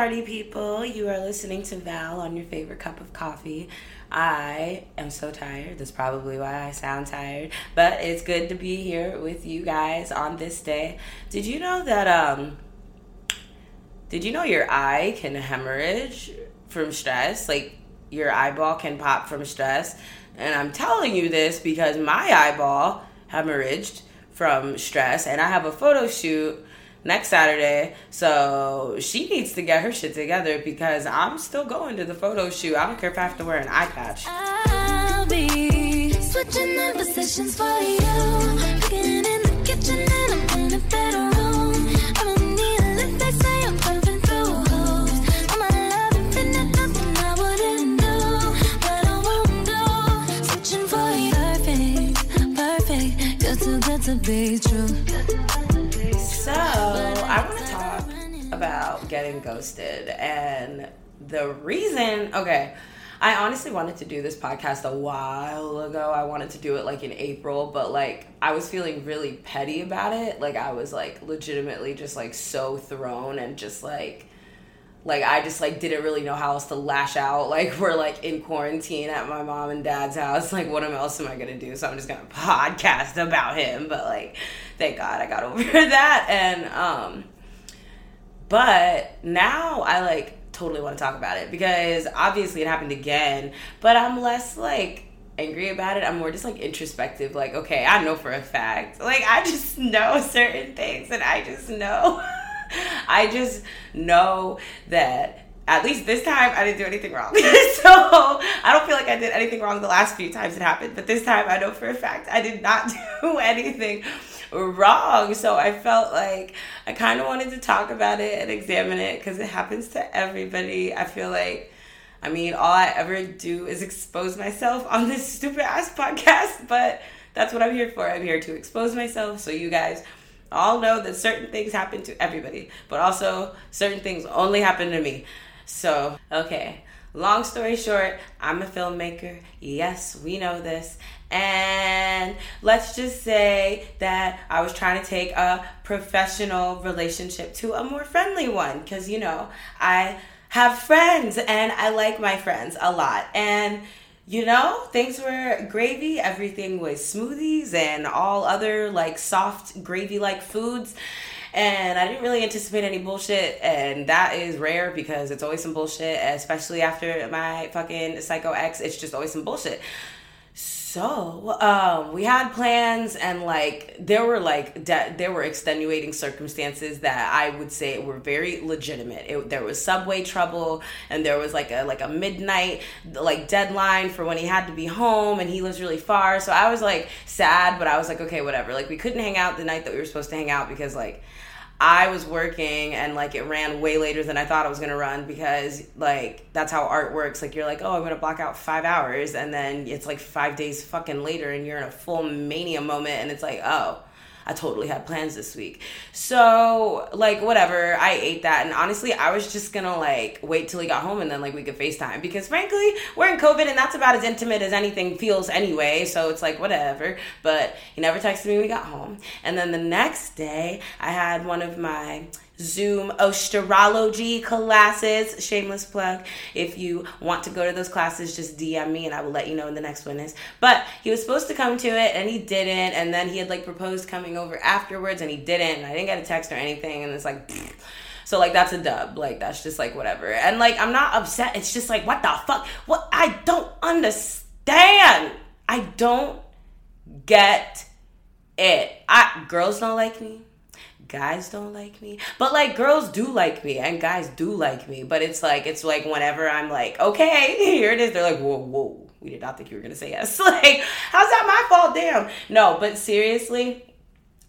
party people. You are listening to Val on your favorite cup of coffee. I am so tired. That's probably why I sound tired. But it's good to be here with you guys on this day. Did you know that um did you know your eye can hemorrhage from stress? Like your eyeball can pop from stress. And I'm telling you this because my eyeball hemorrhaged from stress and I have a photo shoot next Saturday. So she needs to get her shit together because I'm still going to the photo shoot. I don't care if I have to wear an eye patch. I'll be switching the positions for you. Cooking in the kitchen and I'm in to be true. About getting ghosted. And the reason, okay, I honestly wanted to do this podcast a while ago. I wanted to do it like in April, but like I was feeling really petty about it. Like I was like legitimately just like so thrown and just like like I just like didn't really know how else to lash out. Like we're like in quarantine at my mom and dad's house. Like what else am I gonna do? So I'm just gonna podcast about him. But like, thank God I got over that. And um, but now I like totally want to talk about it because obviously it happened again. But I'm less like angry about it. I'm more just like introspective. Like okay, I know for a fact. Like I just know certain things, and I just know. I just know that at least this time I didn't do anything wrong. so I don't feel like I did anything wrong the last few times it happened, but this time I know for a fact I did not do anything wrong. So I felt like I kind of wanted to talk about it and examine it because it happens to everybody. I feel like. I mean, all I ever do is expose myself on this stupid ass podcast, but that's what I'm here for. I'm here to expose myself so you guys all know that certain things happen to everybody, but also certain things only happen to me. So, okay. Long story short, I'm a filmmaker. Yes, we know this. And let's just say that I was trying to take a professional relationship to a more friendly one because, you know, I have friends and I like my friends a lot. And you know, things were gravy. Everything was smoothies and all other like soft gravy like foods. And I didn't really anticipate any bullshit. And that is rare because it's always some bullshit, especially after my fucking psycho ex. It's just always some bullshit so um, we had plans and like there were like de- there were extenuating circumstances that i would say were very legitimate. It, there was subway trouble and there was like a like a midnight like deadline for when he had to be home and he lives really far. So i was like sad but i was like okay whatever. Like we couldn't hang out the night that we were supposed to hang out because like I was working and like it ran way later than I thought it was gonna run because like that's how art works. Like you're like, oh, I'm gonna block out five hours, and then it's like five days fucking later, and you're in a full mania moment, and it's like, oh, I totally had plans this week. So, like, whatever. I ate that. And honestly, I was just gonna, like, wait till he got home and then, like, we could FaceTime. Because, frankly, we're in COVID and that's about as intimate as anything feels anyway. So it's like, whatever. But he never texted me when we got home. And then the next day, I had one of my Zoom astrology classes. Shameless plug. If you want to go to those classes, just DM me and I will let you know when the next one is. But he was supposed to come to it and he didn't. And then he had like proposed coming over afterwards and he didn't. And I didn't get a text or anything. And it's like, so like that's a dub. Like that's just like whatever. And like I'm not upset. It's just like what the fuck? What I don't understand. I don't get it. I girls don't like me guys don't like me but like girls do like me and guys do like me but it's like it's like whenever i'm like okay here it is they're like whoa whoa we did not think you were gonna say yes like how's that my fault damn no but seriously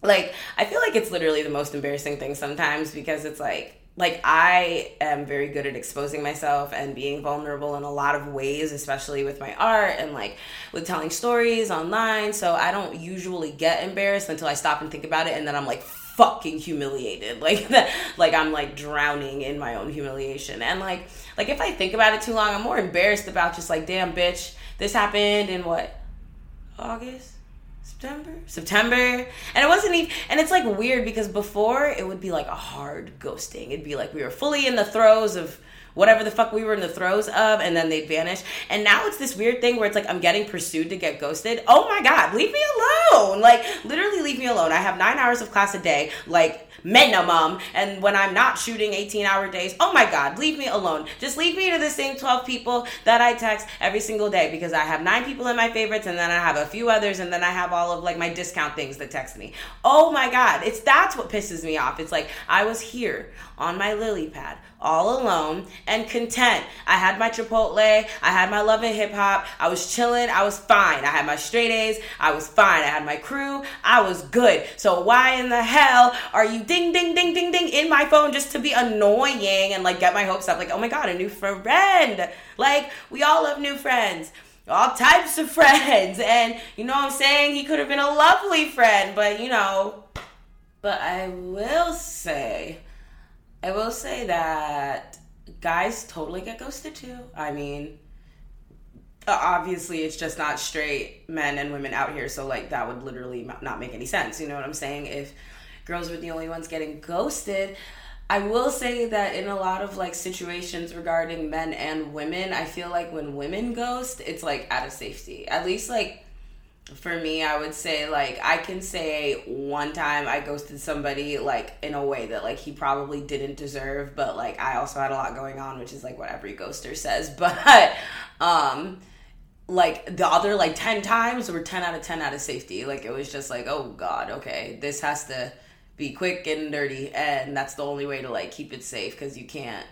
like i feel like it's literally the most embarrassing thing sometimes because it's like like I am very good at exposing myself and being vulnerable in a lot of ways, especially with my art and like with telling stories online. So I don't usually get embarrassed until I stop and think about it and then I'm like fucking humiliated. Like that like i'm like drowning in my own humiliation. And like like if i think about it too long i'm more embarrassed about just like damn bitch this happened in what? August? September, September, and it wasn't even. And it's like weird because before it would be like a hard ghosting. It'd be like we were fully in the throes of whatever the fuck we were in the throes of, and then they'd vanish. And now it's this weird thing where it's like I'm getting pursued to get ghosted. Oh my god, leave me alone! Like literally, leave me alone. I have nine hours of class a day. Like minimum. And when I'm not shooting 18 hour days, oh my God, leave me alone. Just leave me to the same 12 people that I text every single day because I have nine people in my favorites and then I have a few others and then I have all of like my discount things that text me. Oh my God, it's that's what pisses me off. It's like I was here on my lily pad all alone and content. I had my Chipotle, I had my love and hip hop, I was chilling, I was fine. I had my straight A's, I was fine. I had my crew, I was good. So why in the hell are you ding ding ding ding ding in my phone just to be annoying and like get my hopes up like, "Oh my god, a new friend." Like, we all love new friends all types of friends. And you know what I'm saying? He could have been a lovely friend, but you know. But I will say I will say that guys totally get ghosted too. I mean, uh, obviously it's just not straight men and women out here, so like that would literally not make any sense. You know what I'm saying? If girls were the only ones getting ghosted, I will say that in a lot of like situations regarding men and women, I feel like when women ghost, it's like out of safety. At least like for me, I would say like I can say one time I ghosted somebody like in a way that like he probably didn't deserve, but like I also had a lot going on, which is like what every ghoster says. But um like the other like 10 times were 10 out of 10 out of safety. Like it was just like, oh god, okay, this has to be quick and dirty and that's the only way to like keep it safe cuz you can't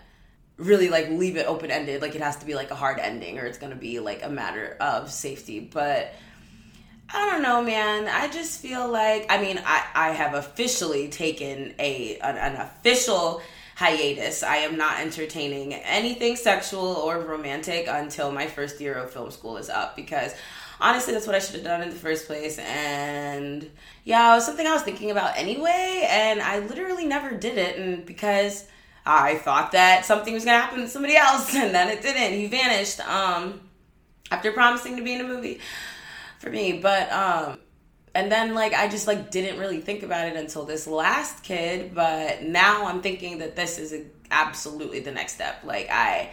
really like leave it open ended. Like it has to be like a hard ending or it's going to be like a matter of safety. But I don't know, man. I just feel like I mean, I I have officially taken a an, an official hiatus. I am not entertaining anything sexual or romantic until my first year of film school is up because honestly that's what I should have done in the first place and yeah, it was something I was thinking about anyway and I literally never did it and because I thought that something was to happen to somebody else and then it didn't. He vanished um after promising to be in a movie for me. But um and then like I just like didn't really think about it until this last kid, but now I'm thinking that this is a, absolutely the next step. Like I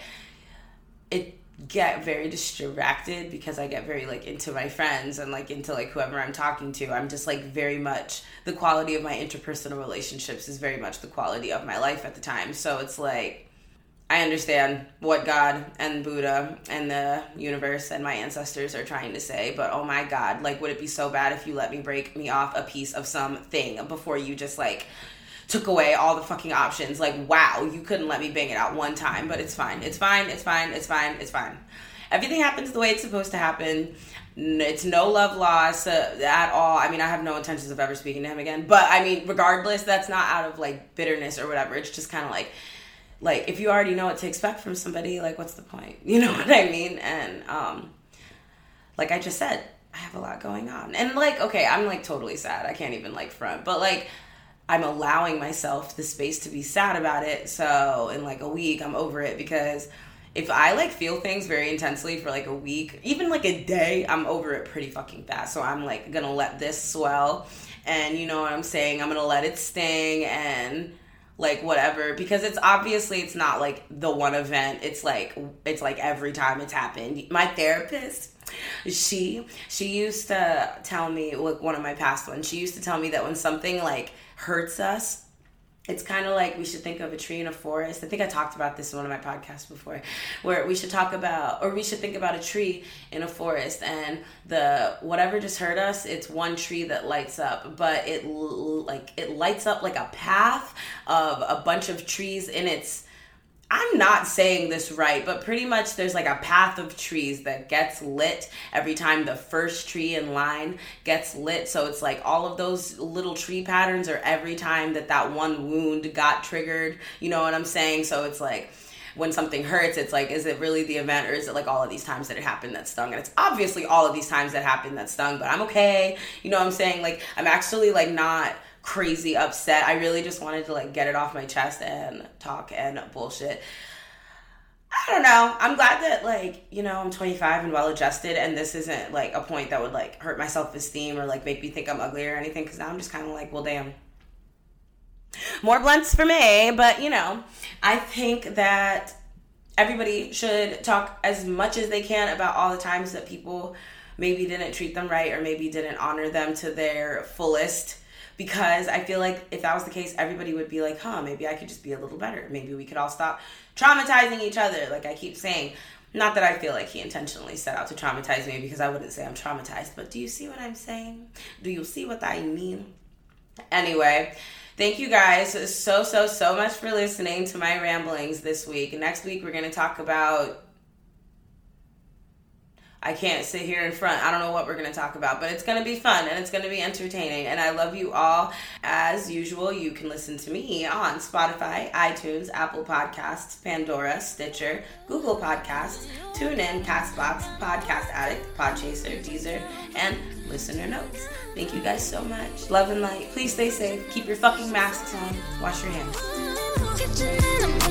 it get very distracted because I get very like into my friends and like into like whoever I'm talking to. I'm just like very much the quality of my interpersonal relationships is very much the quality of my life at the time. So it's like I understand what God and Buddha and the universe and my ancestors are trying to say, but oh my God, like, would it be so bad if you let me break me off a piece of something before you just like took away all the fucking options? Like, wow, you couldn't let me bang it out one time, but it's fine. It's fine. It's fine. It's fine. It's fine. Everything happens the way it's supposed to happen. It's no love loss uh, at all. I mean, I have no intentions of ever speaking to him again, but I mean, regardless, that's not out of like bitterness or whatever. It's just kind of like, like if you already know what to expect from somebody like what's the point you know what i mean and um like i just said i have a lot going on and like okay i'm like totally sad i can't even like front but like i'm allowing myself the space to be sad about it. So in like a week i'm over it because if i like feel things very intensely for like a week even like a day i'm over it pretty fucking fast. So i'm like gonna let this swell. And you know what i'm saying? I'm gonna let it sting and like whatever. Because it's obviously it's not like the one event. It's like it's like every time it's happened. My therapist she she used to tell me like one of my past ones. She used to tell me that when something like hurts us it's kind of like we should think of a tree in a forest. I think I talked about this in one of my podcasts before, where we should talk about, or we should think about a tree in a forest, and the whatever just hurt us, it's one tree that lights up, but it like it lights up like a path of a bunch of trees in its I'm not saying this right, but pretty much there's like a path of trees that gets lit every time the first tree in line gets lit. So it's like all of those little tree patterns are every time that that one wound got triggered. You know what I'm saying? So it's like when something hurts, it's like, is it really the event or is it like all of these times that it happened that stung? And it's obviously all of these times that happened that stung, but I'm okay. You know what I'm saying? Like, I'm actually like not crazy upset. I really just wanted to like get it off my chest and talk and bullshit. I don't know. I'm glad that like, you know, I'm 25 and well adjusted and this isn't like a point that would like hurt my self-esteem or like make me think I'm ugly or anything cuz now I'm just kind of like, well damn. More blunts for me, but you know, I think that everybody should talk as much as they can about all the times that people maybe didn't treat them right or maybe didn't honor them to their fullest because I feel like if that was the case, everybody would be like, huh, maybe I could just be a little better. Maybe we could all stop traumatizing each other, like I keep saying. Not that I feel like he intentionally set out to traumatize me because I wouldn't say I'm traumatized, but do you see what I'm saying? Do you see what I mean? Anyway, thank you guys so, so, so much for listening to my ramblings this week. Next week, we're going to talk about I can't sit here in front. I don't know what we're going to talk about, but it's going to be fun and it's going to be entertaining. And I love you all. As usual, you can listen to me on Spotify, iTunes, Apple Podcasts, Pandora, Stitcher, Google Podcasts, TuneIn, Castbox, Podcast Addict, Podchaser, Deezer, and Listener Notes. Thank you guys so much. Love and light. Please stay safe. Keep your fucking masks on. Wash your hands.